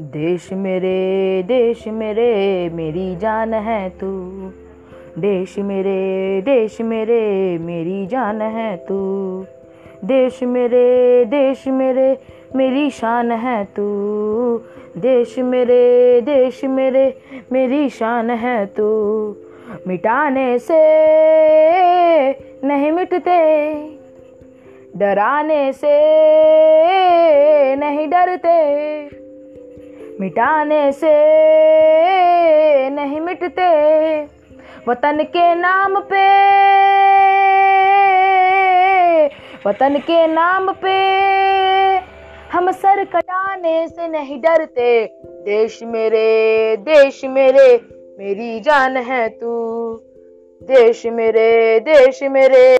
देश मेरे देश मेरे, मेरी जान है तू। देश मेरे देश मेरे, मेरी जान है तू। देश मेरे देश मेरे, मेरी शान है तू। देश मेरे देश मेरे, मेरी शान है तू। मिटाने से नहीं मिटते, डराने से नहीं डरते। मिटाने से नहीं मिटते। वतन के नाम पे, वतन के नाम पे हम सर कटाने से नहीं डरते। देश मेरे देश मेरे, मेरी जान है तू। देश मेरे देश मेरे